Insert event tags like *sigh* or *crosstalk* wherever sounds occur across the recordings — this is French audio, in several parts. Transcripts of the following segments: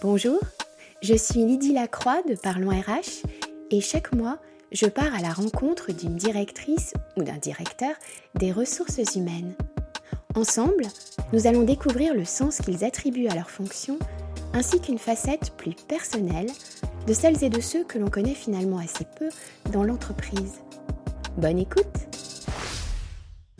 Bonjour, je suis Lydie Lacroix de Parlons RH et chaque mois, je pars à la rencontre d'une directrice ou d'un directeur des ressources humaines. Ensemble, nous allons découvrir le sens qu'ils attribuent à leur fonction ainsi qu'une facette plus personnelle de celles et de ceux que l'on connaît finalement assez peu dans l'entreprise. Bonne écoute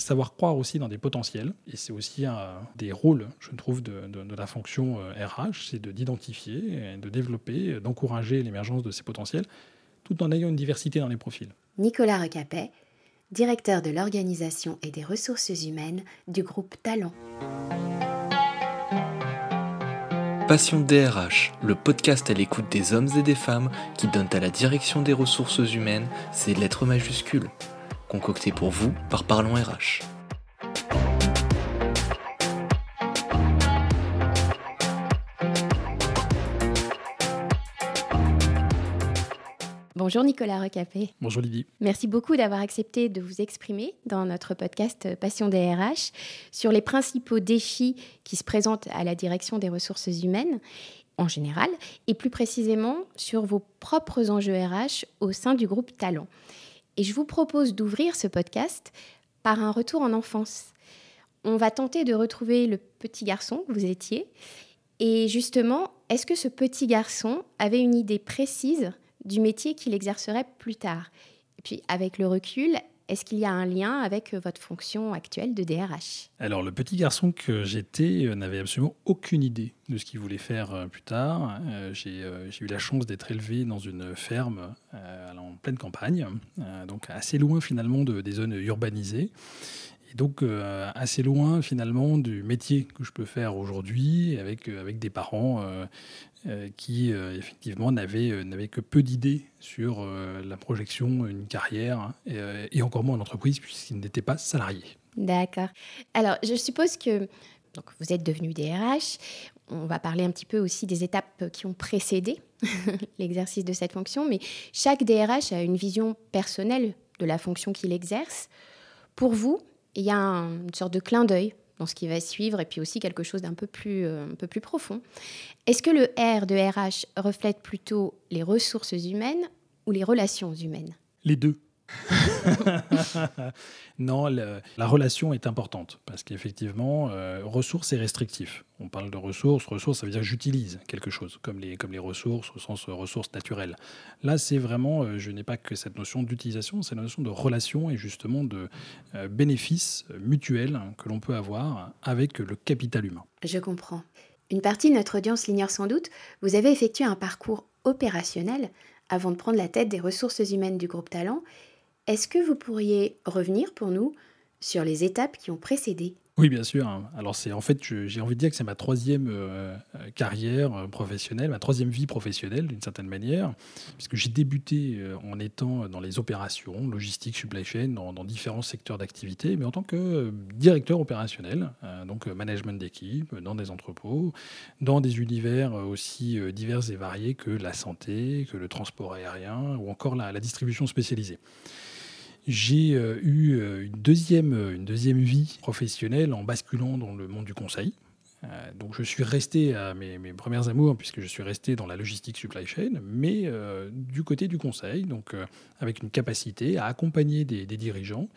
Savoir croire aussi dans des potentiels, et c'est aussi un des rôles, je trouve, de, la fonction RH, euh, c'est d'identifier, de développer, d'encourager l'émergence de ces potentiels, tout en ayant une diversité dans les profils. Nicolas Recapet, directeur de l'organisation et des ressources humaines du groupe Talent. Passion DRH, le podcast à l'écoute des hommes et des femmes qui donnent à la direction des ressources humaines ses lettres majuscules. Concocté pour vous par Parlons RH. Bonjour Nicolas Recapé. Bonjour Lydie. Merci beaucoup d'avoir accepté de vous exprimer dans notre podcast Passion des RH sur les principaux défis qui se présentent à la direction des ressources humaines en général et plus précisément sur vos propres enjeux RH au sein du groupe Talent. Et je vous propose d'ouvrir ce podcast par un retour en enfance. On va tenter de retrouver le petit garçon que vous étiez. Et justement, est-ce que ce petit garçon avait une idée précise du métier qu'il exercerait plus tard? Et puis, avec le recul, est-ce qu'il y a un lien avec euh, votre fonction actuelle de DRH Alors, le petit garçon que j'étais euh, n'avait absolument aucune idée de ce qu'il voulait faire euh, plus tard. J'ai eu la chance d'être élevé dans une ferme en pleine campagne, donc assez loin finalement de, des zones urbanisées. Et donc assez loin finalement du métier que je peux faire aujourd'hui avec, avec des parents euh, qui euh, effectivement n'avait euh, que peu d'idées sur la projection, une carrière, hein, et, encore moins en entreprise, puisqu'il n'était pas salarié. D'accord. Alors, je suppose que donc, vous êtes devenu DRH. On va parler un petit peu aussi des étapes qui ont précédé *laughs* l'exercice de cette fonction, mais chaque DRH a une vision personnelle de la fonction qu'il exerce. Pour vous, il y a une sorte de clin d'œil dans ce qui va suivre, et puis aussi quelque chose d'un peu plus, euh, un peu plus profond. Est-ce que le R de RH reflète plutôt les ressources humaines ou les relations humaines? Les deux. *laughs* non, la relation est importante parce qu'effectivement, euh, ressources est restrictif. On parle de ressources, ressources, ça veut dire j'utilise quelque chose, comme les, comme les ressources au sens ressources naturelles. Là, c'est vraiment, euh, je n'ai pas que cette notion d'utilisation, c'est la notion de relation et justement de euh, bénéfices mutuels que l'on peut avoir avec le capital humain. Je comprends. Une partie de notre audience l'ignore sans doute. Vous avez effectué un parcours opérationnel avant de prendre la tête des ressources humaines du groupe Talent est-ce que vous pourriez revenir pour nous sur les étapes qui ont précédé? Oui, bien sûr. Alors, c'est en fait, j'ai envie de dire que c'est ma troisième euh, carrière euh, professionnelle, ma troisième vie professionnelle d'une certaine manière, puisque j'ai débuté euh, en étant dans les opérations, logistique, supply chain, dans, différents secteurs d'activité, mais en tant que directeur opérationnel, donc management d'équipe, dans des entrepôts, dans des univers aussi divers et variés que la santé, que le transport aérien ou encore la distribution spécialisée j'ai euh, eu euh, une deuxième, euh, une deuxième vie professionnelle en basculant dans le monde du conseil. donc je suis resté à mes, mes, premières amours puisque je suis resté dans la logistique supply chain, mais du côté du conseil, donc avec une capacité à accompagner des, des dirigeants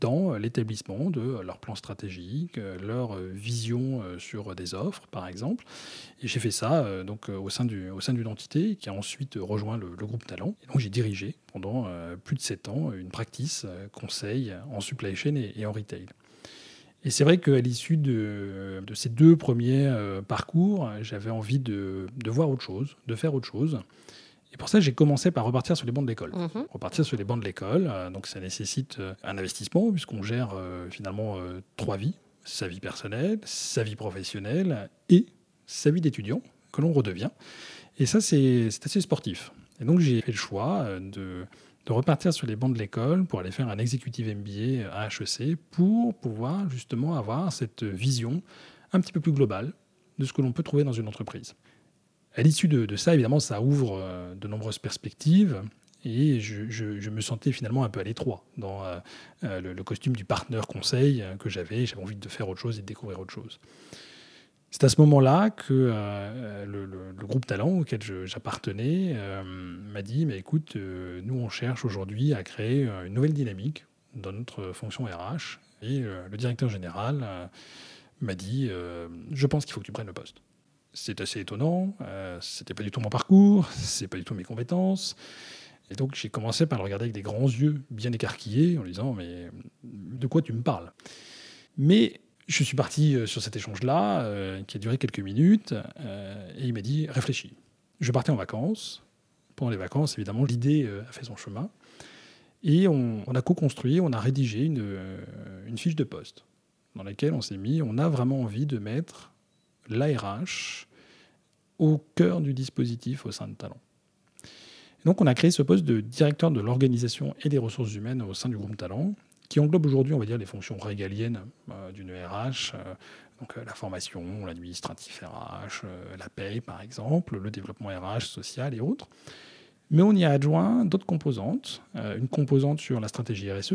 dans l'établissement de leur plan stratégique, leur vision sur des offres, par exemple. Et j'ai fait ça euh, donc au sein du d'une entité qui a ensuite rejoint le, groupe Talent. Et donc j'ai dirigé pendant euh, plus de sept ans une practice euh, conseil en supply chain et, en retail. Et c'est vrai qu'à l'issue de, de, ces deux premiers parcours, j'avais envie de, de, voir autre chose, de faire autre chose. Et pour ça, j'ai commencé par repartir sur les bancs de l'école. Mhm. Repartir sur les bancs de l'école, euh, donc ça nécessite euh, un investissement puisqu'on gère euh, finalement trois vies sa vie personnelle, sa vie professionnelle et sa vie d'étudiant que l'on redevient. Et ça, c'est assez sportif. Et donc j'ai fait le choix de, de repartir sur les bancs de l'école pour aller faire un executive MBA à HEC pour pouvoir justement avoir cette vision un petit peu plus globale de ce que l'on peut trouver dans une entreprise. À l'issue de, ça, évidemment, ça ouvre euh, de nombreuses perspectives. et je, me sentais finalement un peu à l'étroit dans le, costume du partenaire conseil que j'avais. J'avais envie de faire autre chose et de découvrir autre chose. C'est à ce moment-là que le, groupe Talent auquel j'appartenais m'a dit mais écoute, nous on cherche aujourd'hui à créer une nouvelle dynamique dans notre fonction RH. Et le directeur général m'a dit Je pense qu'il faut que tu prennes le poste c'est assez étonnant. Euh, c'était pas du tout mon parcours, c'est pas du tout mes compétences. Et donc j'ai commencé par le regarder avec des grands yeux bien écarquillés en lui disant mais de quoi tu me parles? Mais je suis parti euh, sur cet échange-là euh, qui a duré quelques minutes euh, et il m'a dit réfléchis. Je partais en vacances. Pendant les vacances, évidemment, l'idée a fait son chemin. Et on, a co-construit, on a rédigé une fiche de poste dans laquelle on s'est mis, on a vraiment envie de mettre l'ARH au cœur du dispositif au sein de Talent. donc on a créé ce poste de directeur de l'organisation et des ressources humaines au sein du groupe Talent, qui englobe aujourd'hui, on va les fonctions régaliennes euh, d'une RH, euh, donc euh, la formation, l'administratif RH, la paie par exemple, le développement RH social et autres. Mais on y a adjoint d'autres composantes, une composante sur la stratégie RSE,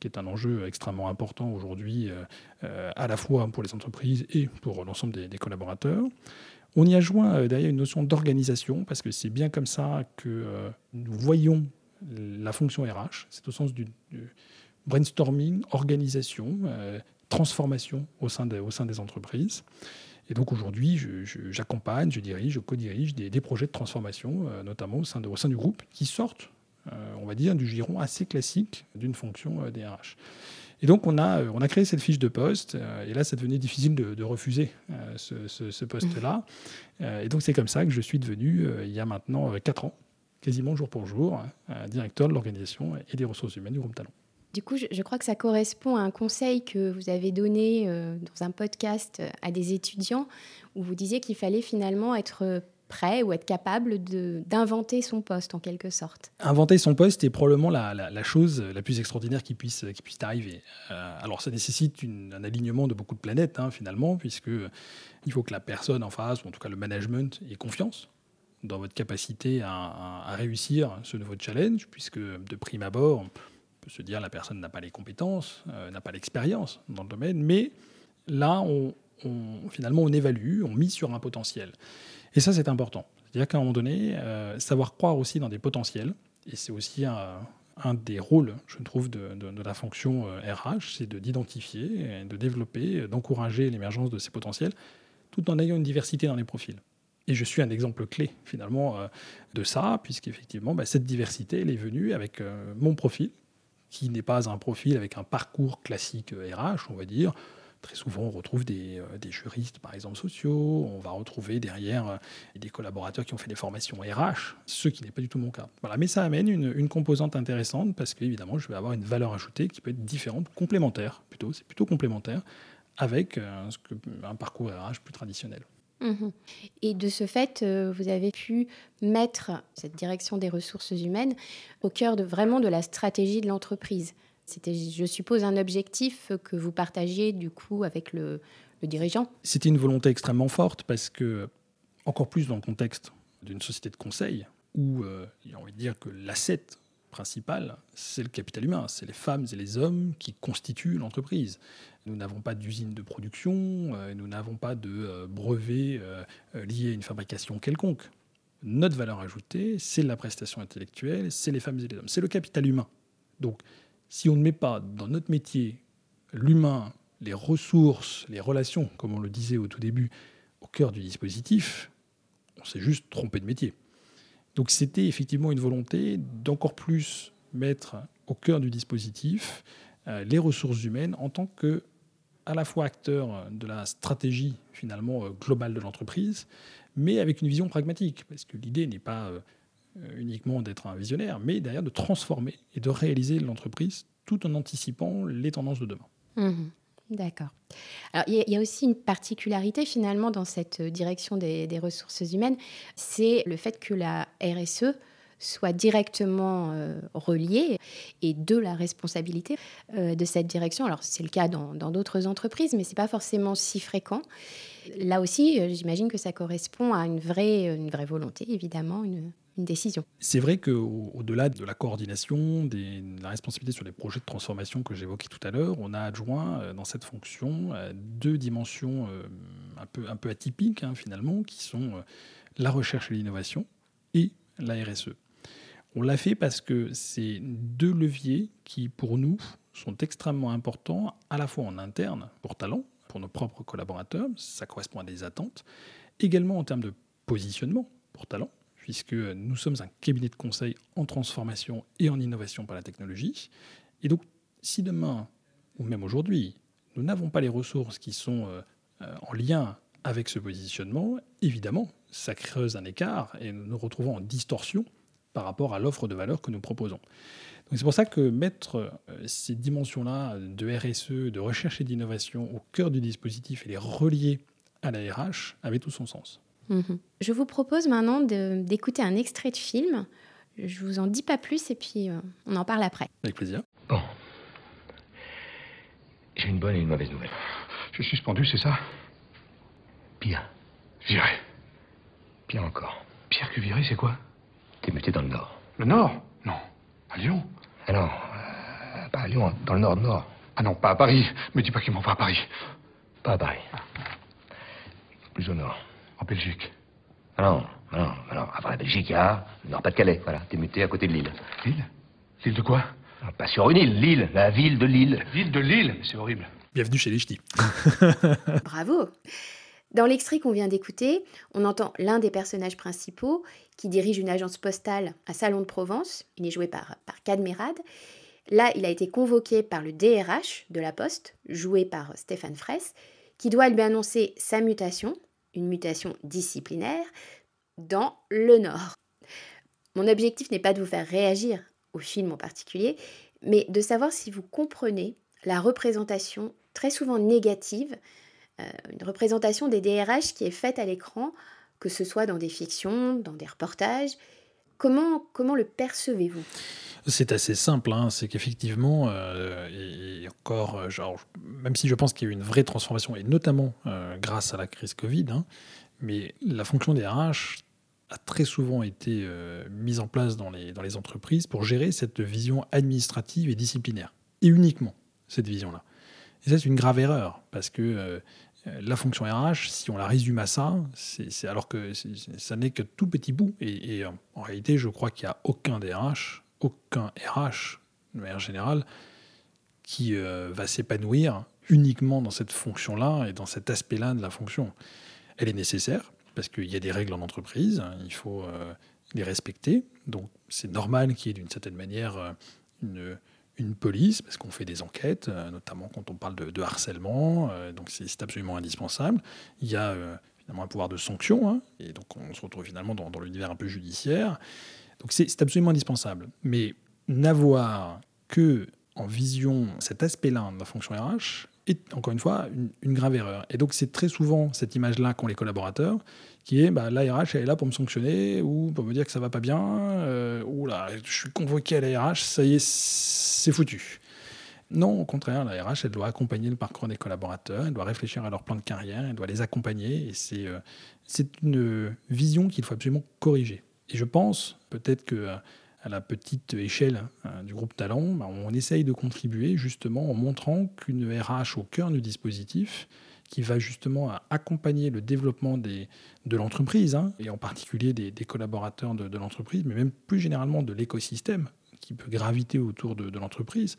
qui est un enjeu extrêmement important aujourd'hui, euh, euh, à la fois pour les entreprises et pour l'ensemble des, collaborateurs. On y a joint euh, d'ailleurs une notion d'organisation, parce que c'est bien comme ça que nous voyons la fonction RH. C'est au sens du, brainstorming, organisation, transformation au sein, des entreprises. Et donc aujourd'hui, j'accompagne, je, dirige, je co-dirige des, projets de transformation, notamment au sein, au sein du groupe, qui sortent on va dire, du giron assez classique d'une fonction DRH. Euh, et donc, on a, euh, on a créé cette fiche de poste, et là, ça devenait difficile de, refuser ce, poste-là. et donc, c'est comme ça que je suis devenu, il y a maintenant 4 ans, quasiment jour pour jour, directeur de l'organisation et des ressources humaines du groupe Talent. Du coup, je, crois que ça correspond à un conseil que vous avez donné dans un podcast à des étudiants, où vous disiez qu'il fallait finalement être prêt ou être capable d'inventer son poste en quelque sorte. Inventer son poste est probablement la, chose la plus extraordinaire qui puisse, qui puisse arriver. Euh, alors ça nécessite un alignement de beaucoup de planètes hein, finalement, puisque il faut que la personne en face, ou en tout cas le management, ait confiance dans votre capacité à, réussir ce nouveau challenge, puisque de prime abord, on peut se dire la personne n'a pas les compétences, euh, n'a pas l'expérience dans le domaine, mais là, on, finalement, on évalue, on mise sur un potentiel. Et ça, c'est important. C'est-à-dire qu'à un moment donné, euh, savoir croire aussi dans des potentiels, et c'est aussi un, des rôles, je trouve, de, la fonction RH, euh, c'est de d'identifier, de développer, d'encourager l'émergence de ces potentiels, tout en ayant une diversité dans les profils. Et je suis un exemple clé, finalement, euh, de ça, puisqu'effectivement, bah, cette diversité, elle est venue avec mon profil, qui n'est pas un profil avec un parcours classique RH, on va dire, Très souvent, on retrouve des, euh, des, juristes, par exemple, sociaux. On va retrouver derrière euh, des collaborateurs qui ont fait des formations RH, ce qui n'est pas du tout mon cas. Voilà. Mais ça amène une, une composante intéressante parce qu'évidemment, je vais avoir une valeur ajoutée qui peut être différente, complémentaire plutôt. C'est plutôt complémentaire avec euh, un parcours RH plus traditionnel. Mmh Et de ce fait, vous avez pu mettre cette direction des ressources humaines au cœur de, vraiment de la stratégie de l'entreprise. C'était, je suppose, un objectif que vous partagiez du coup avec le, dirigeant. C'était une volonté extrêmement forte parce que, encore plus dans le contexte d'une société de conseil, où euh, il y a envie de dire que l'asset principal, c'est le capital humain, c'est les femmes et les hommes qui constituent l'entreprise. Nous n'avons pas d'usine de production, euh, nous n'avons pas de euh, brevets liés à une fabrication quelconque. Notre valeur ajoutée, c'est la prestation intellectuelle, c'est les femmes et les hommes, c'est le capital humain. Donc, si on ne met pas dans notre métier l'humain, les ressources, les relations, comme on le disait au tout début, au cœur du dispositif, on s'est juste trompé de métier. Donc c'était effectivement une volonté d'encore plus mettre au cœur du dispositif euh, les ressources humaines en tant que à la fois acteur de la stratégie finalement euh, globale de l'entreprise, mais avec une vision pragmatique, parce que l'idée n'est pas euh, uniquement d'être un visionnaire, mais derrière de transformer et de réaliser l'entreprise tout en anticipant les tendances de demain. Mhm. D'accord. Alors, il y, a aussi une particularité finalement dans cette direction des, ressources humaines, c'est le fait que la RSE soit directement euh, reliée et de la responsabilité euh, de cette direction. Alors, c'est le cas dans d'autres entreprises, mais ce n'est pas forcément si fréquent. Là aussi, j'imagine que ça correspond à une vraie, une vraie volonté, évidemment, une, une décision. C'est vrai qu'au-delà de la coordination, de la responsabilité sur les projets de transformation que j'évoquais tout à l'heure, on a adjoint euh, dans cette fonction euh, deux dimensions euh, un, peu, un peu atypiques hein, finalement, qui sont la recherche et l'innovation et la RSE. On l'a fait parce que c'est deux leviers qui, pour nous, sont extrêmement importants, à la fois en interne, pour talent, pour nos propres collaborateurs, ça correspond à des attentes, également en termes de positionnement pour talent, puisque nous sommes un cabinet de conseil en transformation et en innovation par la technologie. Et donc, si demain, ou même aujourd'hui, nous n'avons pas les ressources qui sont euh, en lien avec ce positionnement, évidemment, ça creuse un écart et nous nous retrouvons en distorsion par rapport à l'offre de valeur que nous proposons. C'est pour ça que mettre euh, ces dimensions-là de RSE, de recherche et d'innovation au cœur du dispositif et les relier à la RH avait tout son sens. Mhm. Je vous propose maintenant d'écouter un extrait de film. Je vous en dis pas plus et puis euh, on en parle après. Avec plaisir. Bon. J'ai une bonne et une mauvaise nouvelle. Je suis suspendu, c'est ça? Pire. Viré. Pire encore. Pire que viré, c'est quoi? T'es muté dans le Nord. Le Nord? Non. À Lyon? Ah non, euh, pas à Lyon, dans le Nord-Nord. Ah non, pas à Paris. Me dis pas qu'ils m'envoient à Paris. Pas à Paris. Plus au Nord. En Belgique. Ah non, ah non, ah non. Avant la Belgique, il y a Nord-Pas-de-Calais. Voilà, t'es muté à côté de Lille. Lille? Lille de quoi? Pas sur une île, Lille, la ville de Lille. La ville de Lille C'est horrible. Bienvenue chez les ch'tis. *laughs* Bravo dans l'extrait qu'on vient d'écouter, on entend l'un des personnages principaux qui dirige une agence postale à Salon de Provence. Il est joué par, par Cadmerade. Là, il a été convoqué par le DRH de la Poste, joué par Stéphane Fraisse, qui doit lui annoncer sa mutation, une mutation disciplinaire, dans le Nord. Mon objectif n'est pas de vous faire réagir au film en particulier, mais de savoir si vous comprenez la représentation très souvent négative euh, une représentation des DRH qui est faite à l'écran, que ce soit dans des fictions, dans des reportages. Comment, comment le percevez-vous? C'est assez simple, hein. c'est qu'effectivement, euh, et, encore, euh, même si je pense qu'il y a eu une vraie transformation, et notamment grâce à la crise Covid, hein, mais la fonction des RH a très souvent été mise en place dans les, dans les entreprises pour gérer cette vision administrative et disciplinaire, et uniquement cette vision-là. Et ça, c'est une grave erreur, parce que euh, la fonction RH, si on la résume à ça, c'est alors que ça n'est que tout petit bout. Et, euh, en réalité, je crois qu'il n'y a aucun DRH, aucun RH, de manière générale, qui euh, va s'épanouir uniquement dans cette fonction-là et dans cet aspect-là de la fonction. Elle est nécessaire parce qu'il y a des règles en entreprise, il faut les respecter. Donc c'est normal qu'il y ait d'une certaine manière une une police, parce qu'on fait des enquêtes, euh, notamment quand on parle de, harcèlement, euh, donc c'est absolument indispensable. Il y a euh, finalement un pouvoir de sanction, hein, et donc on se retrouve finalement dans, l'univers un peu judiciaire. Donc c'est absolument indispensable. Mais n'avoir que en vision cet aspect-là de la fonction RH encore une fois une, grave erreur. Et donc c'est très souvent cette image-là qu'ont les collaborateurs, qui est bah, l'ARH elle est là pour me sanctionner ou pour me dire que ça va pas bien, ou là je suis convoqué à l'ARH, ça y est, c'est foutu. Non, au contraire, la elle doit accompagner le parcours des collaborateurs, elle doit réfléchir à leur plan de carrière, elle doit les accompagner, et c'est euh, une vision qu'il faut absolument corriger. Et je pense, peut-être que euh, à la petite échelle hein, du groupe Talent, bah, on essaye de contribuer justement en montrant qu'une RH au cœur du dispositif, qui va justement accompagner le développement de l'entreprise, hein, et en particulier des, collaborateurs de, l'entreprise, mais même plus généralement de l'écosystème, qui peut graviter autour de, l'entreprise,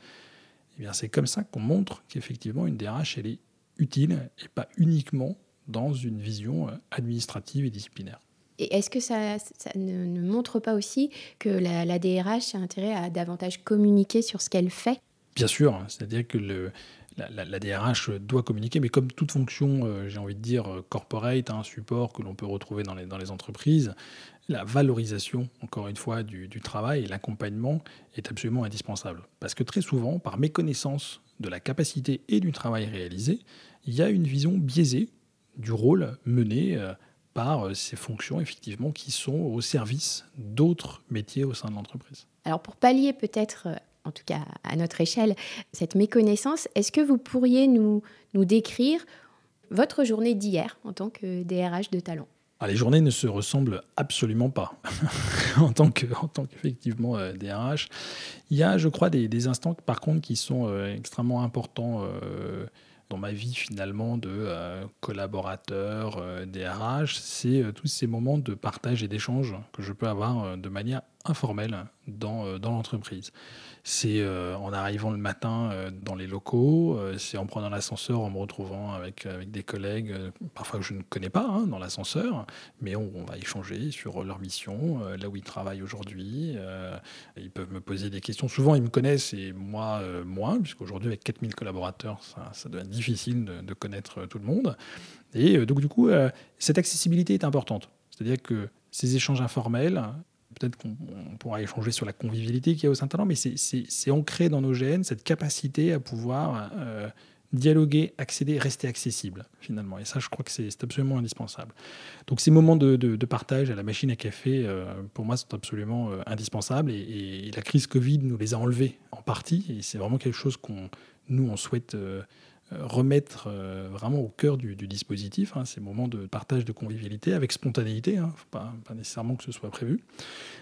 eh c'est comme ça qu'on montre qu'effectivement une DRH est utile et pas uniquement dans une vision euh, administrative et disciplinaire. Et est-ce que ça, ne, montre pas aussi que la, DRH a intérêt à davantage communiquer sur ce qu'elle fait? Bien sûr, c'est-à-dire que le, la, DRH doit communiquer, mais comme toute fonction, euh, j'ai envie de dire, euh, corporate, un support que l'on peut retrouver dans les, dans les entreprises, la valorisation, encore une fois, du, travail et l'accompagnement est absolument indispensable. Parce que très souvent, par méconnaissance de la capacité et du travail réalisé, il y a une vision biaisée du rôle mené euh, par euh, ces fonctions, effectivement, qui sont au service d'autres métiers au sein de l'entreprise. Alors pour pallier peut-être, euh, en tout cas à notre échelle, cette méconnaissance, est-ce que vous pourriez nous, nous décrire votre journée d'hier en tant que DRH de talent? Ah, les journées ne se ressemblent absolument pas *laughs* en tant que, en tant qu'effectivement euh, DRH. Il y a, je crois, des, des instants par contre qui sont euh, extrêmement importants euh, dans ma vie finalement de euh, collaborateur, euh, DRH. C'est euh, tous ces moments de partage et d'échange que je peux avoir euh, de manière informelle euh, dans l'entreprise. C'est euh, en arrivant le matin euh, dans les locaux, euh, c'est en prenant l'ascenseur, en me retrouvant avec, avec des collègues, parfois que je ne connais pas hein, dans l'ascenseur, mais on, va échanger sur leur mission, là où ils travaillent aujourd'hui. ils peuvent me poser des questions. Souvent, ils me connaissent et moi, moins, puisqu'aujourd'hui, avec 4000 collaborateurs, ça, devient difficile de, connaître tout le monde. Et donc, du coup, cette accessibilité est importante. C'est-à-dire que ces échanges informels, peut-être qu'on on pourra échanger sur la convivialité qu'il y a au sein talent, mais c'est- ancré dans nos gènes, cette capacité à pouvoir euh, dialoguer, accéder, rester accessible, finalement. Et ça, je crois que c'est absolument indispensable. Donc, ces moments de, de- de partage à la machine à café, euh, pour moi, sont absolument euh, indispensables. Et, et la crise Covid nous les a enlevés en partie. Et c'est vraiment quelque chose qu'on, nous, on souhaite remettre euh, vraiment au cœur du, dispositif, hein, ces moments de partage de convivialité avec spontanéité, hein, pas nécessairement que ce soit prévu.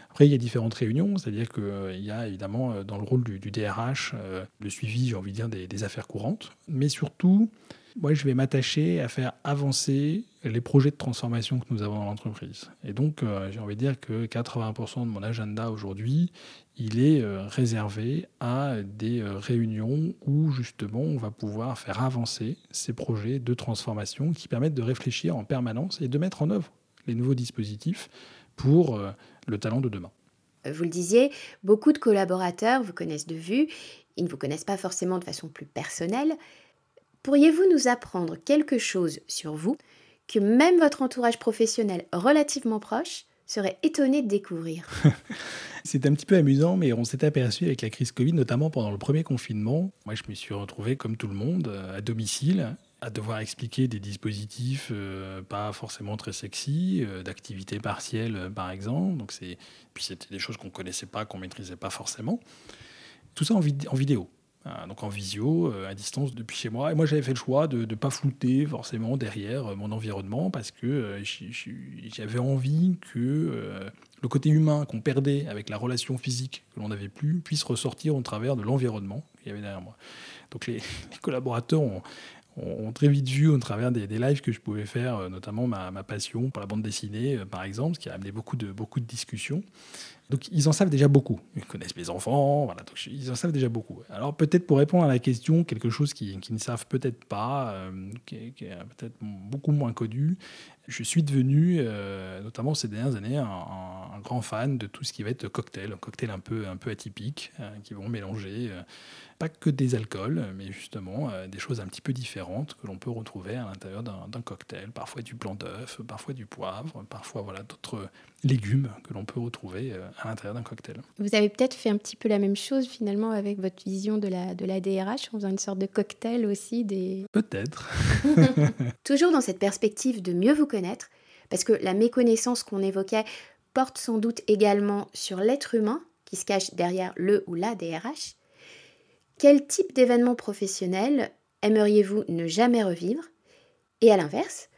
Après, il y a différentes réunions, c'est-à-dire qu'il y a évidemment euh, dans le rôle du, DRH euh, le suivi, j'ai envie de dire, des, affaires courantes, mais surtout, moi, je vais m'attacher à faire avancer les projets de transformation que nous avons dans l'entreprise. Et donc, euh, j'ai envie de dire que 80% de mon agenda aujourd'hui, il est euh, réservé à des euh, réunions où justement on va pouvoir faire avancer ces projets de transformation qui permettent de réfléchir en permanence et de mettre en œuvre les nouveaux dispositifs pour euh, le talent de demain. Vous le disiez, beaucoup de collaborateurs vous connaissent de vue, ils ne vous connaissent pas forcément de façon plus personnelle. Pourriez-vous nous apprendre quelque chose sur vous que même votre entourage professionnel relativement proche serait étonné de découvrir? *laughs* C'est un petit peu amusant, mais on s'est aperçu avec la crise Covid, notamment pendant le premier confinement. Moi, je me suis retrouvé, comme tout le monde, euh, à domicile, à devoir expliquer des dispositifs euh, pas forcément très sexy, euh, d'activité partielle, euh, par exemple. Donc, c'est... Puis c'était des choses qu'on connaissait pas, qu'on maîtrisait pas forcément. Tout ça en, vid- en vidéo. Ah, donc en visio, euh, à distance depuis chez moi. Et moi, j'avais fait le choix de ne pas flouter forcément derrière mon environnement parce que j'avais envie que le côté humain qu'on perdait avec la relation physique que l'on n'avait plus puisse ressortir au travers de l'environnement qu'il y avait derrière moi. Donc les, *laughs* les collaborateurs ont, ont très vite vu au travers des, lives que je pouvais faire, euh, notamment ma, passion pour la bande dessinée, euh, par exemple, ce qui a amené beaucoup de discussions. Donc ils en savent déjà beaucoup. Ils connaissent mes enfants, voilà, ils en savent déjà beaucoup. Alors peut-être pour répondre à la question, quelque chose qu'ils qui ne savent peut-être pas, euh, qui est, peut-être beaucoup moins connu, je suis devenu, euh, notamment ces dernières années, un, grand fan de tout ce qui va être cocktail, un cocktail un peu, un peu atypique, euh, qui vont mélanger pas que des alcools, mais justement des choses un petit peu différentes que l'on peut retrouver à l'intérieur d'un d'un cocktail, parfois du blanc d'œuf, parfois du poivre, parfois voilà, d'autres légumes que l'on peut retrouver euh, à l'intérieur d'un cocktail. Vous avez peut-être fait un petit peu la même chose finalement avec votre vision de la, de la DRH en faisant une sorte de cocktail aussi des... Peut-être. *laughs* *laughs* Toujours dans cette perspective de mieux vous connaître, parce que la méconnaissance qu'on évoquait porte sans doute également sur l'être humain qui se cache derrière le ou la DRH. Quel type d'événement professionnel aimeriez-vous ne jamais revivre? Et à l'inverse,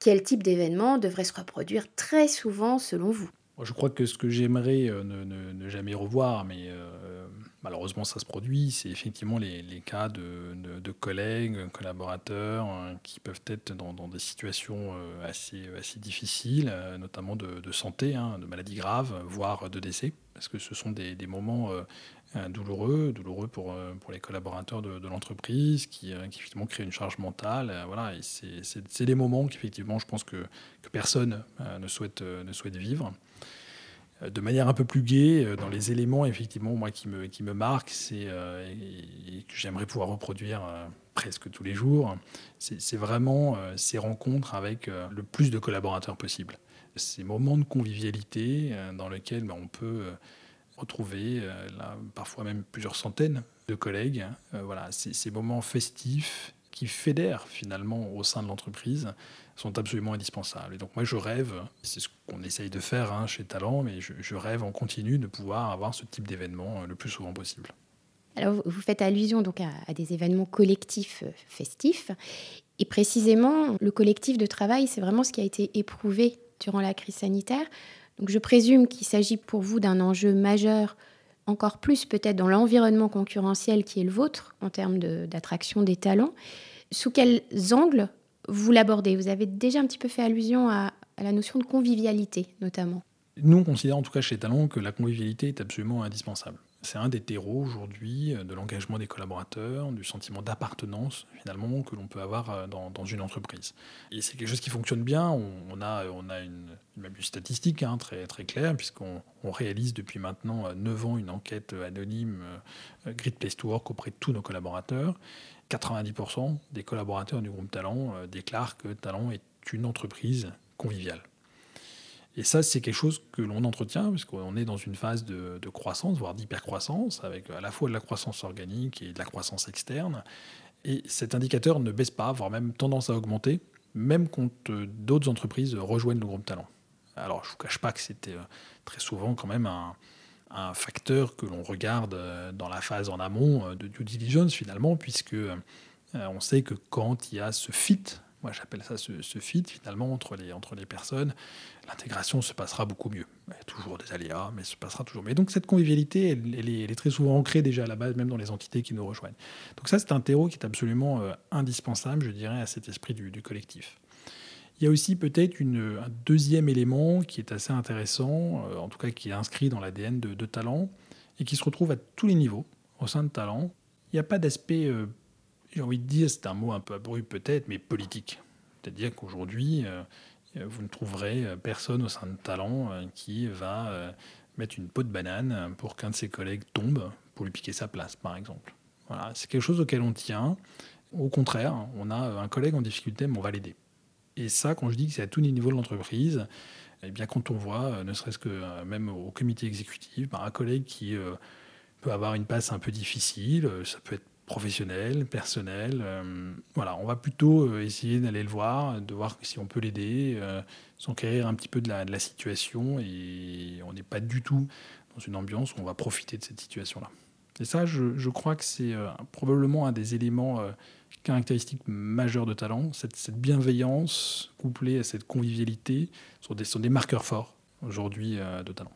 quel type d'événement devrait se reproduire très souvent selon vous? Je crois que ce que j'aimerais euh, ne, jamais revoir, mais euh, malheureusement ça se produit, c'est effectivement les, cas de, collègues, collaborateurs euh, qui peuvent être dans, des situations assez, difficiles, notamment de, santé, hein, de maladies graves, voire de décès, parce que ce sont des, moments douloureux, douloureux pour, euh, pour les collaborateurs de, l'entreprise, qui, euh, qui effectivement créent une charge mentale. euh, voilà, c'est- des moments qu'effectivement je pense que, que personne euh, ne, souhaite, euh, ne souhaite vivre Euh, de manière un peu plus gaie, euh, dans les éléments effectivement moi qui me, qui me marquent, c'est euh, et, que j'aimerais pouvoir reproduire euh, presque tous les jours, c'est vraiment euh, ces rencontres avec euh, le plus de collaborateurs possible. Ces moments de convivialité euh, dans lesquels ben, on peut euh, retrouver euh, parfois même plusieurs centaines de collègues. Euh, voilà, ces, moments festifs qui fédèrent finalement au sein de l'entreprise sont absolument indispensables. Et donc moi je rêve, c'est ce qu'on essaye de faire hein, chez Talent, mais je, rêve en continu de pouvoir avoir ce type d'événement euh, le plus souvent possible. Alors, vous- faites allusion donc à, des événements collectifs festifs. Et précisément, le collectif de travail, c'est vraiment ce qui a été éprouvé durant la crise sanitaire. Donc je présume qu'il s'agit pour vous d'un enjeu majeur, encore plus peut-être dans l'environnement concurrentiel qui est le vôtre en termes d'attraction des talents. Sous quels angles vous l'abordez? Vous avez déjà un petit peu fait allusion à, la notion de convivialité notamment. Nous, on considère en tout cas chez Talent que la convivialité est absolument indispensable. C'est un des terreaux aujourd'hui euh, de l'engagement des collaborateurs, du sentiment d'appartenance finalement que l'on peut avoir euh, dans, une entreprise. Et c'est quelque chose qui fonctionne bien. On, a, une, statistique hein, très, très claire puisqu'on réalise depuis maintenant 9 euh, ans une enquête anonyme Grid Place to Work auprès de tous nos collaborateurs. 90% des collaborateurs du groupe Talent déclarent que Talent est une entreprise conviviale. Et ça, c'est quelque chose que l'on entretient, puisqu'on est dans une phase de, croissance, voire d'hypercroissance, avec à la fois de la croissance organique et de la croissance externe. Et cet indicateur ne baisse pas, voire même tendance à augmenter, même quand euh, d'autres entreprises rejoignent le groupe talent. Alors, je ne vous cache pas que c'était euh, très souvent quand même un, facteur que l'on regarde euh, dans la phase en amont de due diligence, finalement, puisque on sait que quand il y a ce fit moi j'appelle ça ce, fit finalement entre les, entre les personnes, l'intégration se passera beaucoup mieux. Il y a toujours des aléas, mais se passera toujours mieux. donc cette convivialité, elle, est, très souvent ancrée déjà à la base, même dans les entités qui nous rejoignent. Donc ça c'est un terreau qui est absolument euh, indispensable, je dirais, à cet esprit du, collectif. Il y a aussi peut-être un deuxième élément qui est assez intéressant, euh, en tout cas qui est inscrit dans l'ADN de, de Talent, et qui se retrouve à tous les niveaux au sein de Talent. Il n'y a pas d'aspect euh, j'ai envie de dire, c'est un mot un peu abru peut-être, mais politique. C'est-à-dire qu'aujourd'hui, euh, vous ne trouverez euh, personne au sein de Talent euh, qui va mettre une peau de banane pour qu'un de ses collègues tombe pour lui piquer sa place, par exemple. Voilà, c'est quelque chose auquel on tient. Au contraire, on a un collègue en difficulté, mais on va l'aider. Et ça, quand je dis que c'est à tous les niveaux de l'entreprise, eh bien, quand on voit, ne serait-ce que même au comité exécutif, ben, un collègue qui peut avoir une passe un peu difficile, ça peut être professionnel, personnel. Euh, voilà, on va plutôt euh, essayer d'aller le voir, de voir si on peut l'aider, euh, s'enquérir un petit peu de la, situation et on n'est pas du tout dans une ambiance où on va profiter de cette situation-là. Et ça, je, crois que c'est probablement un des éléments caractéristiques majeurs de talent, cette, cette, bienveillance couplée à cette convivialité sont des, sont des marqueurs forts aujourd'hui de talent.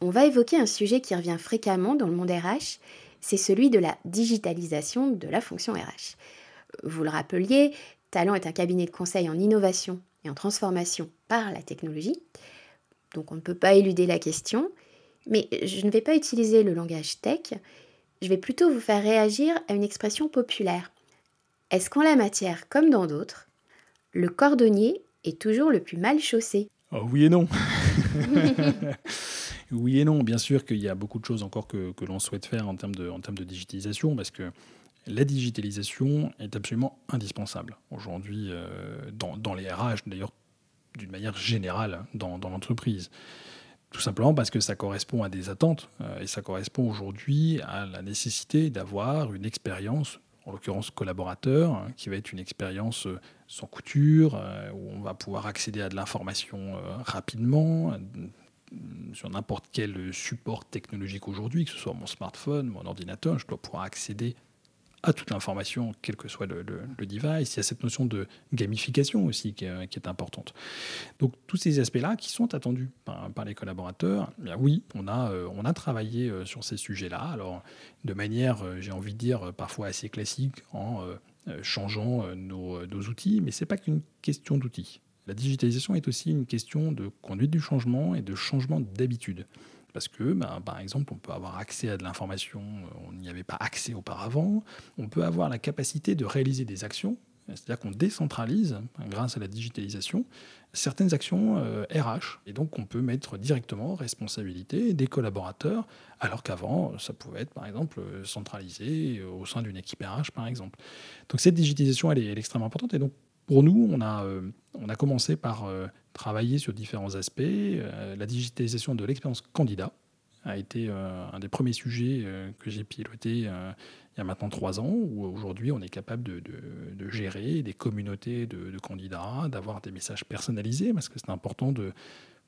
On va évoquer un sujet qui revient fréquemment dans le monde RH c'est celui de la digitalisation de la fonction RH. Vous le rappeliez, Talent est un cabinet de conseil en innovation et en transformation par la technologie. Donc on ne peut pas éluder la question, mais je ne vais pas utiliser le langage tech, je vais plutôt vous faire réagir à une expression populaire. Est-ce qu'en la matière, comme dans d'autres, le cordonnier est toujours le plus mal chaussé? Oh, Oui et non *laughs* Oui et non. Bien sûr qu'il y a beaucoup de choses encore que, l'on souhaite faire en termes, de, digitalisation, parce que la digitalisation est absolument indispensable aujourd'hui euh, dans, les RH, d'ailleurs d'une manière générale dans, l'entreprise. Tout simplement parce que ça correspond à des attentes euh, et ça correspond aujourd'hui à la nécessité d'avoir une expérience, en l'occurrence collaborateur, hein, qui va être une expérience euh, sans couture, où on va pouvoir accéder à de l'information rapidement, sur n'importe quel support technologique aujourd'hui, que ce soit mon smartphone, mon ordinateur, je dois pouvoir accéder à toute l'information, quel que soit le, device. Il y a cette notion de gamification aussi qui est, importante. Donc tous ces aspects-là qui sont attendus par, les collaborateurs, eh oui, on a, euh, on a travaillé euh, sur ces sujets-là. Alors de manière, euh, j'ai envie de dire, parfois assez classique, en changeant nos, nos outils, mais ce n'est pas qu'une question d'outils. La digitalisation est aussi une question de conduite du changement et de changement d'habitude. Parce que, ben, par exemple, on peut avoir accès à de l'information, euh, on n'y avait pas accès auparavant. On peut avoir la capacité de réaliser des actions, c'est-à-dire qu'on décentralise, grâce à la digitalisation, certaines actions RH. Euh, et donc, on peut mettre directement responsabilité des collaborateurs, alors qu'avant, ça pouvait être, par exemple, centralisé au sein d'une équipe RH, par exemple. Donc, cette digitalisation, elle est, elle est extrêmement importante. Et donc, pour nous, on a, euh, commencé par euh, travailler sur différents aspects. Euh, la digitalisation de l'expérience candidat a été un des premiers sujets que j'ai piloté il y a maintenant trois ans, où aujourd'hui on est capable de, gérer des communautés de, candidats, d'avoir des messages personnalisés, parce que c'est important de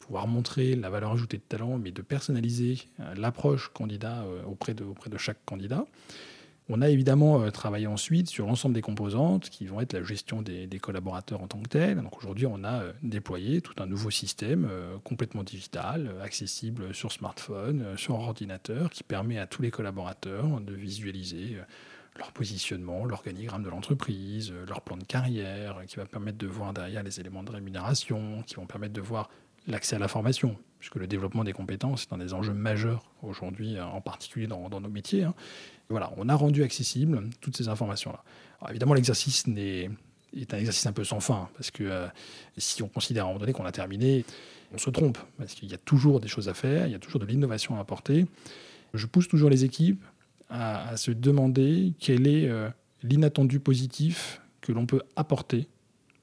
pouvoir montrer la valeur ajoutée de talent, mais de personnaliser l'approche candidat auprès de chaque candidat. On a évidemment euh, travaillé ensuite sur l'ensemble des composantes qui vont être la gestion des, collaborateurs en tant que tels. Aujourd'hui, on a euh, déployé tout un nouveau système euh, complètement digital, accessible sur smartphone, sur ordinateur, qui permet à tous les collaborateurs de visualiser leur positionnement, l'organigramme de l'entreprise, leur plan de carrière, qui va permettre de voir derrière les éléments de rémunération, qui vont permettre de voir l'accès à la formation, puisque le développement des compétences est un des enjeux majeurs aujourd'hui, en particulier dans, nos métiers. Hein. Voilà, on a rendu accessible toutes ces informations-là. Évidemment, l'exercice est, est un exercice un peu sans fin, parce que euh, si on considère à un moment donné qu'on a terminé, on se trompe, parce qu'il y a toujours des choses à faire, il y a toujours de l'innovation à apporter. Je pousse toujours les équipes à, se demander quel est euh, l'inattendu positif que l'on peut apporter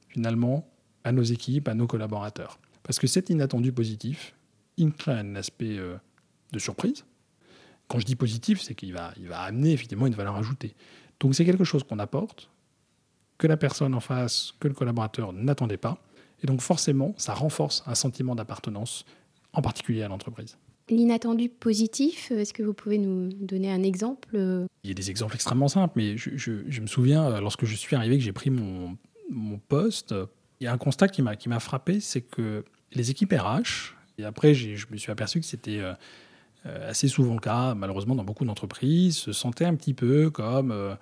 finalement à nos équipes, à nos collaborateurs. Parce que cet inattendu positif, il crée un aspect euh, de surprise, quand je dis positif, c'est qu'il va, il va amener effectivement une valeur ajoutée. Donc c'est quelque chose qu'on apporte, que la personne en face, que le collaborateur n'attendait pas. Et donc forcément, ça renforce un sentiment d'appartenance, en particulier à l'entreprise. L'inattendu positif, est-ce que vous pouvez nous donner un exemple Il y a des exemples extrêmement simples, mais je, me souviens, euh, lorsque je suis arrivé, que j'ai pris mon, mon, poste, il y a un constat qui m'a frappé, c'est que les équipes RH, et après je me suis aperçu que c'était euh, euh, assez souvent le cas, malheureusement, dans beaucoup d'entreprises, se sentaient un petit peu comme euh,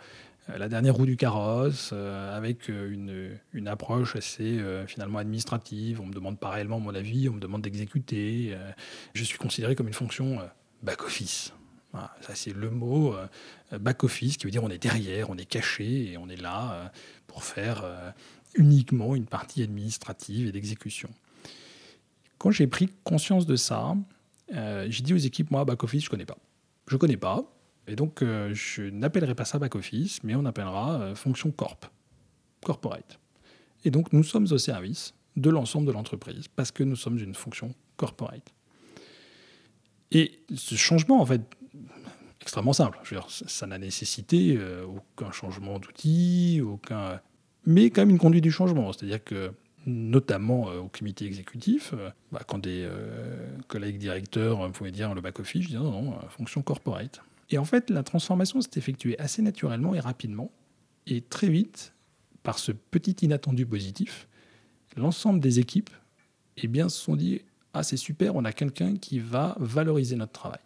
la dernière roue du carrosse, avec une, une, approche assez finalement administrative. On me demande pas réellement mon avis, on me demande d'exécuter. je suis considéré comme une fonction back-office. ça, c'est le mot back-office qui veut dire on est derrière, on est caché et on est là pour faire uniquement une partie administrative et d'exécution. Quand j'ai pris conscience de ça, euh, j'ai dit aux équipes, moi, back-office, je connais pas. Je connais pas. Et donc, euh, je n'appellerai pas ça back-office, mais on appellera euh, fonction corp, corporate. Et donc, nous sommes au service de l'ensemble de l'entreprise, parce que nous sommes une fonction corporate. Et ce changement, en fait, extrêmement simple. Ça n'a nécessité aucun changement d'outil, aucun... mais quand même une conduite du changement. C'est-à-dire que notamment euh, au comité exécutif, euh, bah, quand des euh, collègues directeurs pouvaient dire le back-office, je disais non, non, fonction corporate. Et en fait, la transformation s'est effectuée assez naturellement et rapidement, et très vite, par ce petit inattendu positif, l'ensemble des équipes eh bien, se sont dit Ah, c'est super, on a quelqu'un qui va valoriser notre travail.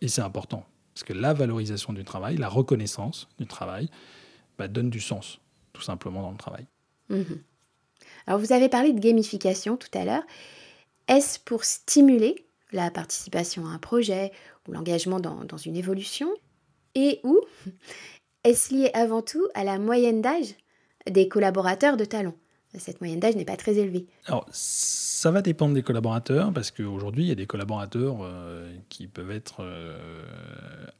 Et c'est important, parce que la valorisation du travail, la reconnaissance du travail, bah, donne du sens, tout simplement, dans le travail. Mmh alors vous avez parlé de gamification tout à l'heure. Est-ce pour stimuler la participation à un projet ou l'engagement dans, une évolution? Et ou *laughs* est-ce lié avant tout à la moyenne d'âge des collaborateurs de talent cette moyenne d'âge n'est pas très élevée. Alors, ça va dépendre des collaborateurs, parce qu'aujourd'hui, il y a des collaborateurs euh, qui peuvent être euh,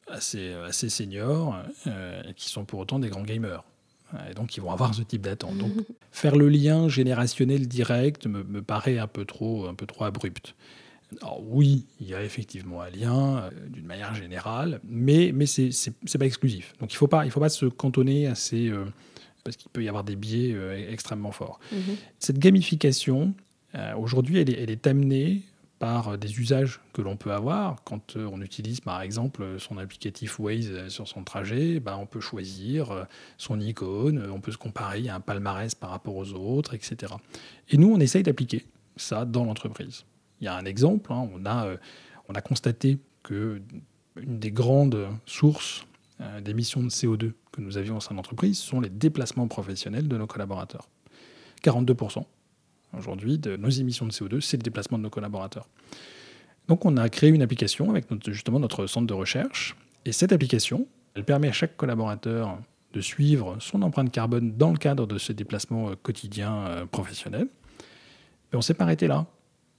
assez, assez seniors euh, et qui sont pour autant des grands gamers. Et donc, ils vont avoir ce type d'attente. Donc, *laughs* faire le lien générationnel direct me, paraît un peu trop, un peu trop abrupt. Alors oui, il y a effectivement un lien euh, d'une manière générale, mais, mais ce n'est pas exclusif. Donc il ne faut, pas, il faut pas se cantonner à ces... Euh, parce qu'il peut y avoir des biais euh, extrêmement forts. Mhm. Cette gamification, aujourd'hui, elle, elle, est amenée par euh, des usages que l'on peut avoir. Quand euh, on utilise par exemple son applicatif Waze euh, sur son trajet, ben, on peut choisir son icône, on peut se comparer, a un palmarès par rapport aux autres, etc. Et nous, on essaye d'appliquer ça dans l'entreprise. Il y a un exemple, hein, on, a, on a constaté que une des grandes sources d'émissions de CO2 que nous avions au sein de l'entreprise sont les déplacements professionnels de nos collaborateurs. 42% aujourd'hui de nos émissions de CO2, c'est le déplacement de nos collaborateurs. Donc on a créé une application avec justement notre centre de recherche. Et cette application, elle permet à chaque collaborateur de suivre son empreinte carbone dans le cadre de ce déplacement euh, quotidien euh, professionnel. Mais on ne s'est pas arrêté là.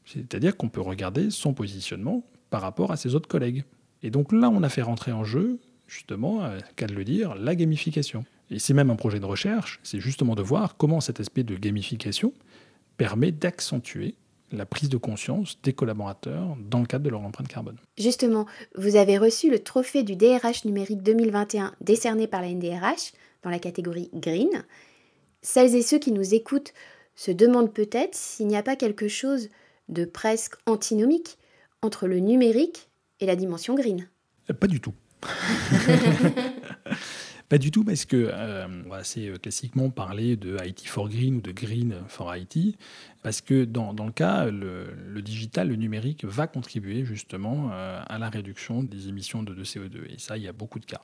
C'est-à-dire qu'on peut regarder son positionnement par rapport à ses autres collègues. Et donc là, on a fait rentrer en jeu, justement, euh, qu'à le dire, la gamification. Et c'est même un projet de recherche, c'est justement de voir comment cet aspect de gamification permet d'accentuer la prise de conscience des collaborateurs dans le cadre de leur empreinte carbone. Justement, vous avez reçu le trophée du DRH numérique 2021 décerné par la NDRH dans la catégorie Green. Celles et ceux qui nous écoutent se demandent peut-être s'il n'y a pas quelque chose de presque antinomique entre le numérique et la dimension green. Pas du tout. *laughs* Pas du tout, parce que euh, on va assez euh, classiquement parler de IT for Green ou de Green for IT, parce que dans, dans le cas, le, digital, le numérique va contribuer justement euh, à la réduction des émissions de, de, CO2. Et ça, il y a beaucoup de cas.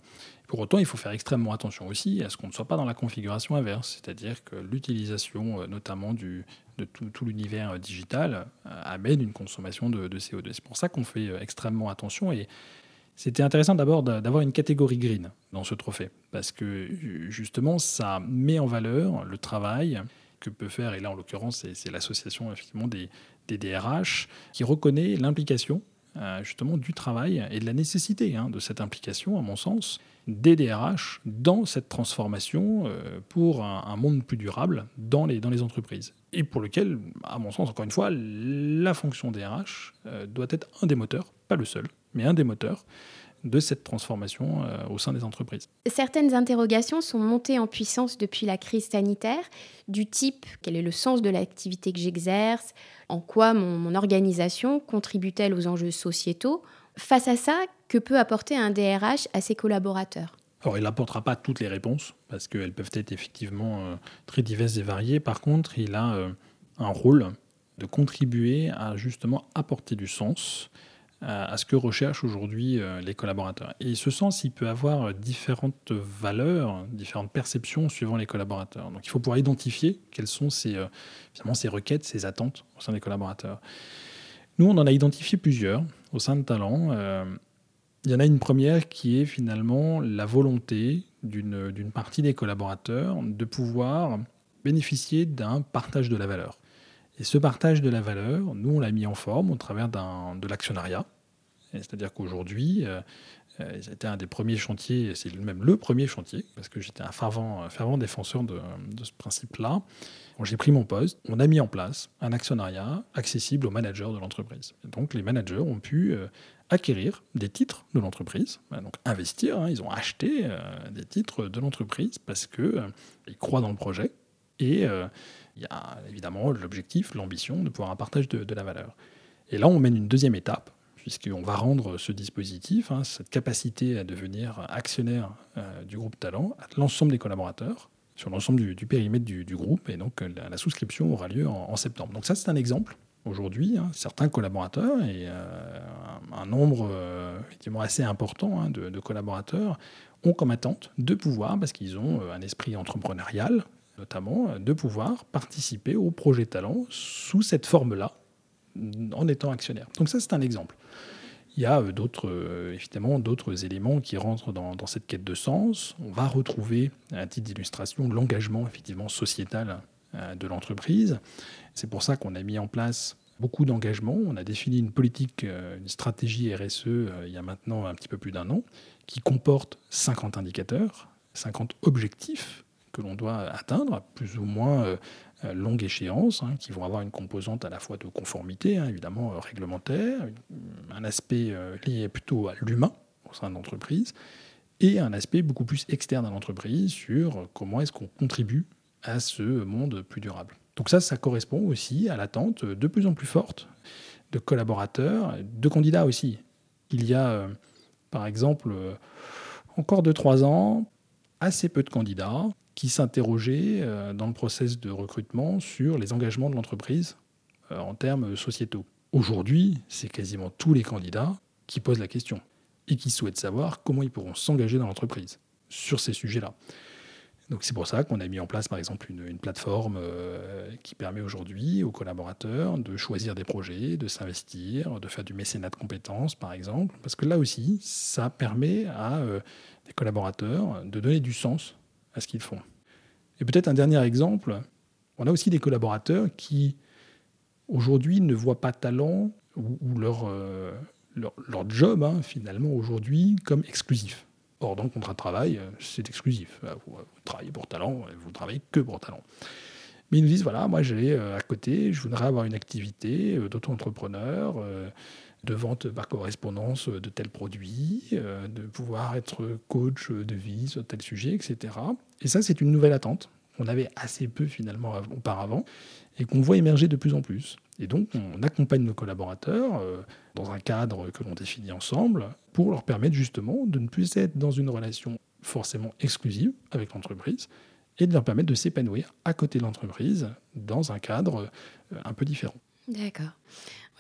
Pour autant, il faut faire extrêmement attention aussi à ce qu'on ne soit pas dans la configuration inverse, c'est-à-dire que l'utilisation notamment du, de tout, tout l'univers digital amène une consommation de, de CO2. C'est pour ça qu'on fait extrêmement attention et c'était intéressant d'abord d'avoir une catégorie green dans ce trophée, parce que justement, ça met en valeur le travail que peut faire, et là en l'occurrence, c'est l'association effectivement des, DRH, qui reconnaît l'implication euh, justement du travail et de la nécessité hein, de cette implication, à mon sens, des DRH dans cette transformation euh, pour un, un, monde plus durable dans les, dans les entreprises. Et pour lequel, à mon sens, encore une fois, la fonction DRH euh, doit être un des moteurs, pas le seul, mais un des moteurs de cette transformation euh, au sein des entreprises. Certaines interrogations sont montées en puissance depuis la crise sanitaire, du type quel est le sens de l'activité que j'exerce, en quoi mon, mon organisation contribue-t-elle aux enjeux sociétaux. Face à ça, que peut apporter un DRH à ses collaborateurs? Alors, il n'apportera pas toutes les réponses, parce qu'elles peuvent être effectivement euh, très diverses et variées. Par contre, il a euh, un rôle de contribuer à justement apporter du sens à ce que recherchent aujourd'hui euh, les collaborateurs. Et ce sens, il peut avoir différentes valeurs, différentes perceptions suivant les collaborateurs. Donc il faut pouvoir identifier quelles sont ces, euh, finalement, ces requêtes, ces attentes au sein des collaborateurs. Nous, on en a identifié plusieurs au sein de Talent. Euh, il y en a une première qui est finalement la volonté d'une partie des collaborateurs de pouvoir bénéficier d'un partage de la valeur. Et ce partage de la valeur, nous, on l'a mis en forme au travers de l'actionnariat. C'est-à-dire qu'aujourd'hui, euh, euh, c'était un des premiers chantiers, c'est même le premier chantier, parce que j'étais un fervent, défenseur de, ce principe-là. J'ai pris mon poste, on a mis en place un actionnariat accessible aux managers de l'entreprise. Donc les managers ont pu euh, acquérir des titres de l'entreprise, donc investir, hein, ils ont acheté des titres de l'entreprise parce qu'ils croient dans le projet et il y a évidemment l'objectif, l'ambition de pouvoir un partage de, la valeur. Et là, on mène une deuxième étape, puisqu'on va rendre ce dispositif, hein, cette capacité à devenir actionnaire euh, du groupe Talent, à l'ensemble des collaborateurs, sur l'ensemble du, périmètre du, groupe, et donc la, la, souscription aura lieu en, septembre. Donc ça, c'est un exemple. Aujourd'hui, hein, certains collaborateurs et euh, un nombre euh, effectivement assez important hein, de, collaborateurs ont comme attente de pouvoir, parce qu'ils ont un esprit entrepreneurial, notamment, de pouvoir participer au projet Talent sous cette forme-là, en étant actionnaire. Donc ça, c'est un exemple. Il y a euh, d'autres, euh, d'autres éléments qui rentrent dans, cette quête de sens. On va retrouver, à titre d'illustration, l'engagement effectivement sociétal euh, de l'entreprise. C'est pour ça qu'on a mis en place beaucoup d'engagements. On a défini une politique, une stratégie RSE il y a maintenant un petit peu plus d'un an, qui comporte 50 indicateurs, 50 objectifs que l'on doit atteindre, plus ou moins euh, longue échéance, hein, qui vont avoir une composante à la fois de conformité, hein, évidemment euh, réglementaire, un aspect euh, lié plutôt à l'humain au sein de l'entreprise, et un aspect beaucoup plus externe à l'entreprise sur comment est-ce qu'on contribue à ce monde plus durable. Donc ça, ça correspond aussi à l'attente de plus en plus forte de collaborateurs, de candidats aussi. Il y a, par exemple, encore 2-3 ans, assez peu de candidats qui s'interrogeait euh, dans le process de recrutement sur les engagements de l'entreprise euh, en termes sociétaux. Aujourd'hui, c'est quasiment tous les candidats qui posent la question et qui souhaitent savoir comment ils pourront s'engager dans l'entreprise sur ces sujets-là. Donc c'est pour ça qu'on a mis en place par exemple une, plateforme euh, qui permet aujourd'hui aux collaborateurs de choisir des projets, de s'investir, de faire du mécénat de compétences par exemple, parce que là aussi, ça permet à des collaborateurs de donner du sens à ce qu'ils font. Et peut-être un dernier exemple, on a aussi des collaborateurs qui aujourd'hui ne voient pas talent ou, leur, euh, leur, leur, job hein, finalement aujourd'hui comme exclusif. Or, dans le contrat de travail, c'est exclusif. Vous, vous, travaillez pour talent, vous travaillez que pour talent. Mais ils nous disent, voilà, moi j'ai euh, à côté, je voudrais avoir une activité euh, d'auto-entrepreneur, euh, de vente par correspondance de tel produit, euh, de pouvoir être coach de vie sur tel sujet, etc. Et ça, c'est une nouvelle attente qu'on avait assez peu finalement auparavant et qu'on voit émerger de plus en plus. Et donc, on accompagne nos collaborateurs euh, dans un cadre que l'on définit ensemble pour leur permettre justement de ne plus être dans une relation forcément exclusive avec l'entreprise et de leur permettre de s'épanouir à côté de l'entreprise dans un cadre euh, un peu différent. D'accord.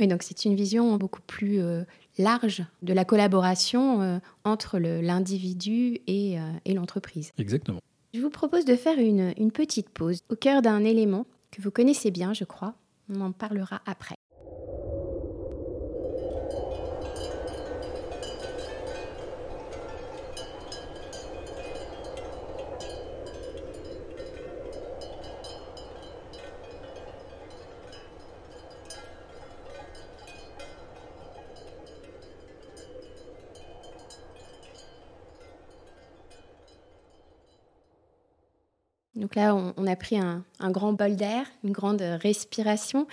Oui, donc c'est une vision beaucoup plus euh, large de la collaboration euh, entre l'individu et, et l'entreprise. Exactement. Je vous propose de faire une, une petite pause au cœur d'un élément que vous connaissez bien, je crois. On en parlera après. Donc là, on, a pris un, grand bol d'air, une grande respiration.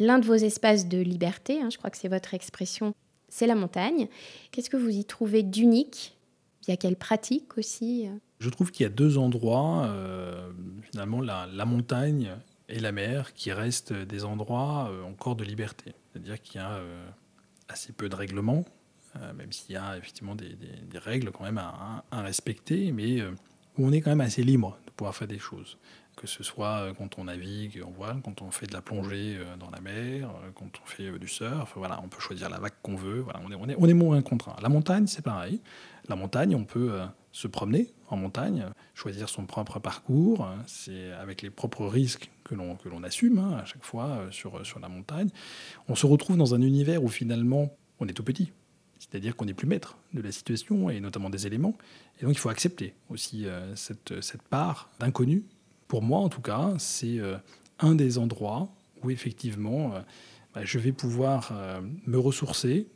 L'un de vos espaces de liberté, hein, je crois que c'est votre expression, c'est la montagne. Qu'est-ce que vous y trouvez d'unique? Il y a quelle pratique aussi Je trouve qu'il y a deux endroits, euh, finalement, la, montagne et la mer, qui restent des endroits euh, encore de liberté. C'est-à-dire qu'il y a euh, assez peu de règlements, même s'il y a effectivement des, règles quand même à, à respecter, mais où on est quand même assez libre de pouvoir faire des choses. Que ce soit euh, quand on navigue en voile, quand on fait de la plongée euh, dans la mer, euh, quand on fait du surf, voilà, on peut choisir la vague qu'on veut, on, est, on, est, on est moins contraint. La montagne, c'est pareil. La montagne, on peut se promener en montagne, choisir son propre parcours, c'est avec les propres risques que l'on, que l'on assume hein, à chaque fois sur, sur la montagne. On se retrouve dans un univers où finalement on est tout petit. C'est-à-dire qu'on n'est plus maître de la situation et notamment des éléments. Et donc il faut accepter aussi euh, cette, cette, part d'inconnu. Pour moi, en tout cas, c'est euh, un des endroits où effectivement euh, bah, je vais pouvoir me ressourcer,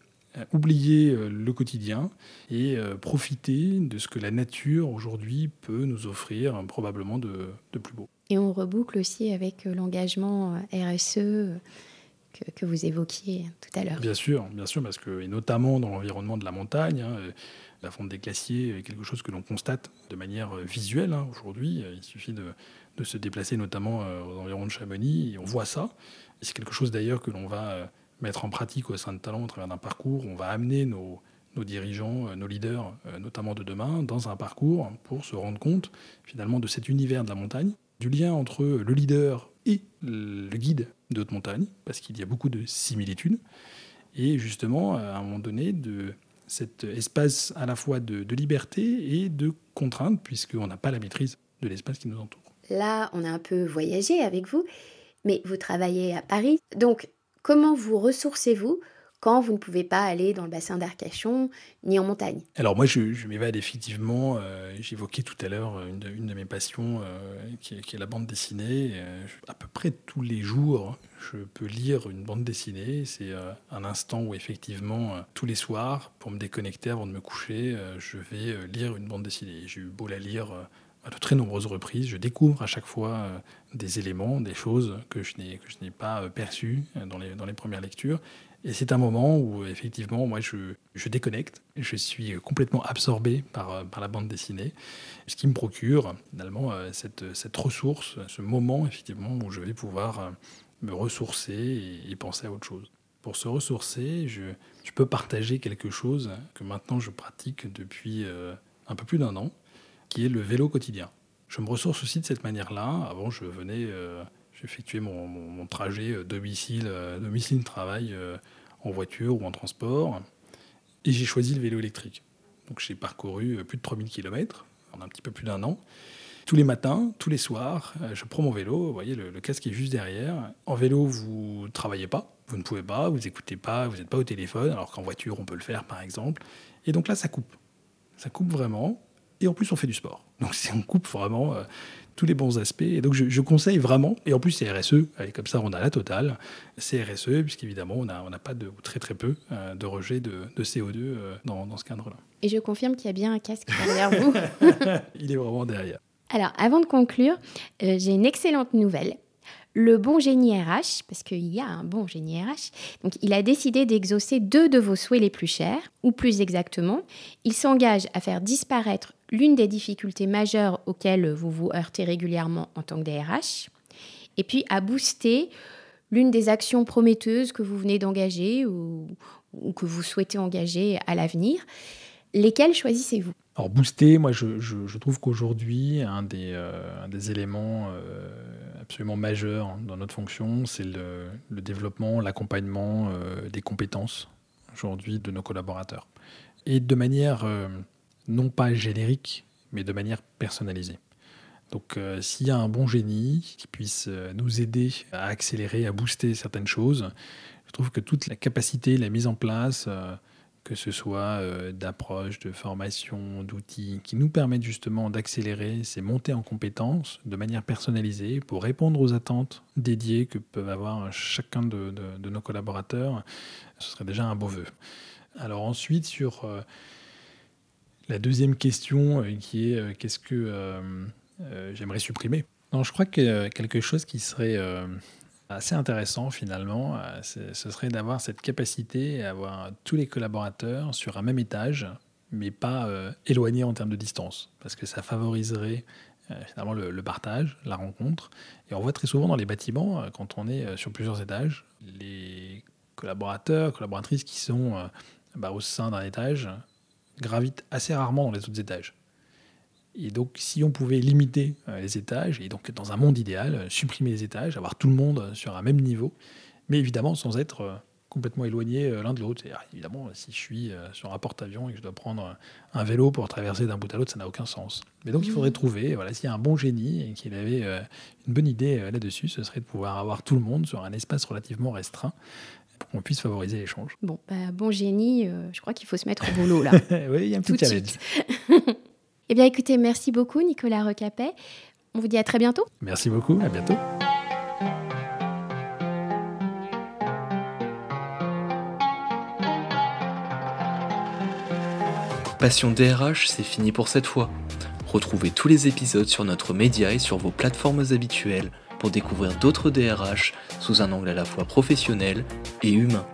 oublier le quotidien et profiter de ce que la nature aujourd'hui peut nous offrir probablement de, de plus beau. Et on reboucle aussi avec l'engagement RSE que, vous évoquiez tout à l'heure. Bien sûr, bien sûr, parce que, et notamment dans l'environnement de la montagne, hein, euh, la fonte des glaciers est quelque chose que l'on constate de manière euh, visuelle hein, aujourd'hui. Il suffit de, se déplacer notamment euh, aux environs de Chamonix et on voit ça. C'est quelque chose d'ailleurs que l'on va mettre en pratique au sein de Talent au travers d'un parcours. On va amener nos dirigeants, nos leaders, notamment de demain, dans un parcours pour se rendre compte finalement de cet univers de la montagne, du lien entre le leader et le guide de haute montagne, parce qu'il y a beaucoup de similitudes, et justement, à un moment donné, de cet espace à la fois de, liberté et de contrainte, puisqu'on n'a pas la maîtrise de l'espace qui nous entoure. Là, on a un peu voyagé avec vous, mais vous travaillez à Paris, donc comment vous ressourcez-vous quand vous ne pouvez pas aller dans le bassin d'Arcachon ni en montagne Alors moi, je, m'évade effectivement. Euh, j'évoquais tout à l'heure une, de, mes passions euh, qui, est, la bande dessinée. Euh, à peu près tous les jours, je peux lire une bande dessinée. C'est un instant où effectivement, tous les soirs, pour me déconnecter avant de me coucher, je vais lire une bande dessinée. J'ai eu beau la lire à de très nombreuses reprises. Je découvre à chaque fois des éléments, des choses que je n'ai pas perçues dans les, dans les premières lectures. Et c'est un moment où, effectivement, moi, je, je, déconnecte. Je suis complètement absorbé par, par la bande dessinée, ce qui me procure, finalement, euh, cette, cette ressource, ce moment, effectivement, où je vais pouvoir euh, me ressourcer et, penser à autre chose. Pour se ressourcer, je, je, peux partager quelque chose que maintenant je pratique depuis euh, un peu plus d'un an, qui est le vélo quotidien. Je me ressource aussi de cette manière-là. Avant, je venais J'effectuais mon, trajet euh, domicile, euh, domicile travail euh, en voiture ou en transport. Et j'ai choisi le vélo électrique. Donc j'ai parcouru plus de 3000 km en un petit peu plus d'un an. Tous les matins, tous les soirs, je prends mon vélo. Vous voyez, le, casque est juste derrière. En vélo, vous ne travaillez pas, vous ne pouvez pas, vous n'écoutez pas, vous n'êtes pas au téléphone, alors qu'en voiture, on peut le faire par exemple. Et donc là, ça coupe. Ça coupe vraiment. Et en plus, on fait du sport. Donc on coupe vraiment tous les bons aspects. Et donc, je, conseille vraiment, et en plus, c'est RSE, comme ça, on a la totale. C'est RSE, puisqu'évidemment, on n'a on a pas de, ou très très peu, euh, de rejet de, CO2 euh, dans, dans ce cadre-là. Et je confirme qu'il y a bien un casque derrière vous. *laughs* Il est vraiment derrière. Alors, avant de conclure, euh, j'ai une excellente nouvelle le bon génie RH, parce qu'il y a un bon génie RH, donc il a décidé d'exaucer deux de vos souhaits les plus chers, ou plus exactement, il s'engage à faire disparaître l'une des difficultés majeures auxquelles vous vous heurtez régulièrement en tant que DRH, et puis à booster l'une des actions prometteuses que vous venez d'engager ou, que vous souhaitez engager à l'avenir. Lesquelles choisissez-vous? Alors booster, moi je, je- trouve qu'aujourd'hui, un, des, euh, des éléments euh, absolument majeurs dans notre fonction, c'est le, le développement, l'accompagnement euh, des compétences aujourd'hui de nos collaborateurs. Et de manière euh, non pas générique, mais de manière personnalisée. Donc euh, s'il y a un bon génie qui puisse euh, nous aider à accélérer, à booster certaines choses, je trouve que toute la capacité, la mise en place, euh, que ce soit d'approches, de formation, d'outils, qui nous permettent justement d'accélérer ces montées en compétences de manière personnalisée pour répondre aux attentes dédiées que peuvent avoir chacun de, de- nos collaborateurs, ce serait déjà un beau vœu. Alors ensuite, sur la deuxième question euh, qui est euh, qu'est-ce que euh, j'aimerais supprimer? Non, je crois que quelque chose qui serait assez intéressant finalement, ce serait d'avoir cette capacité à avoir tous les collaborateurs sur un même étage, mais pas éloignés en termes de distance, parce que ça favoriserait finalement le, partage, la rencontre. Et on voit très souvent dans les bâtiments, quand on est sur plusieurs étages, les collaborateurs, collaboratrices qui sont bah, au sein d'un étage gravitent assez rarement dans les autres étages. Et donc, si on pouvait limiter euh, les étages, et donc dans un monde idéal, euh, supprimer les étages, avoir tout le monde euh, sur un même niveau, mais évidemment sans être euh, complètement éloigné l'un de l'autre. Évidemment, si je suis sur un porte-avions et que je dois prendre un vélo pour traverser d'un bout à l'autre, ça n'a aucun sens. Mais donc, il faudrait trouver, voilà, s'il y a un bon génie et qu'il avait une bonne idée là-dessus, ce serait de pouvoir avoir tout le monde sur un espace relativement restreint pour qu'on puisse favoriser l'échange. Bon, bah, bon génie, euh, je crois qu'il faut se mettre au boulot là. *laughs* oui, il y a un Tout petit de challenge. *laughs* eh bien, écoutez, merci beaucoup, Nicolas Recapet. On vous dit à très bientôt. Merci beaucoup, à bientôt. Passion DRH, c'est fini pour cette fois. Retrouvez tous les épisodes sur notre média et sur vos plateformes habituelles pour découvrir d'autres DRH sous un angle à la fois professionnel et humain.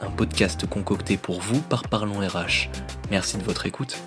Un podcast concocté pour vous par Parlons RH. Merci de votre écoute.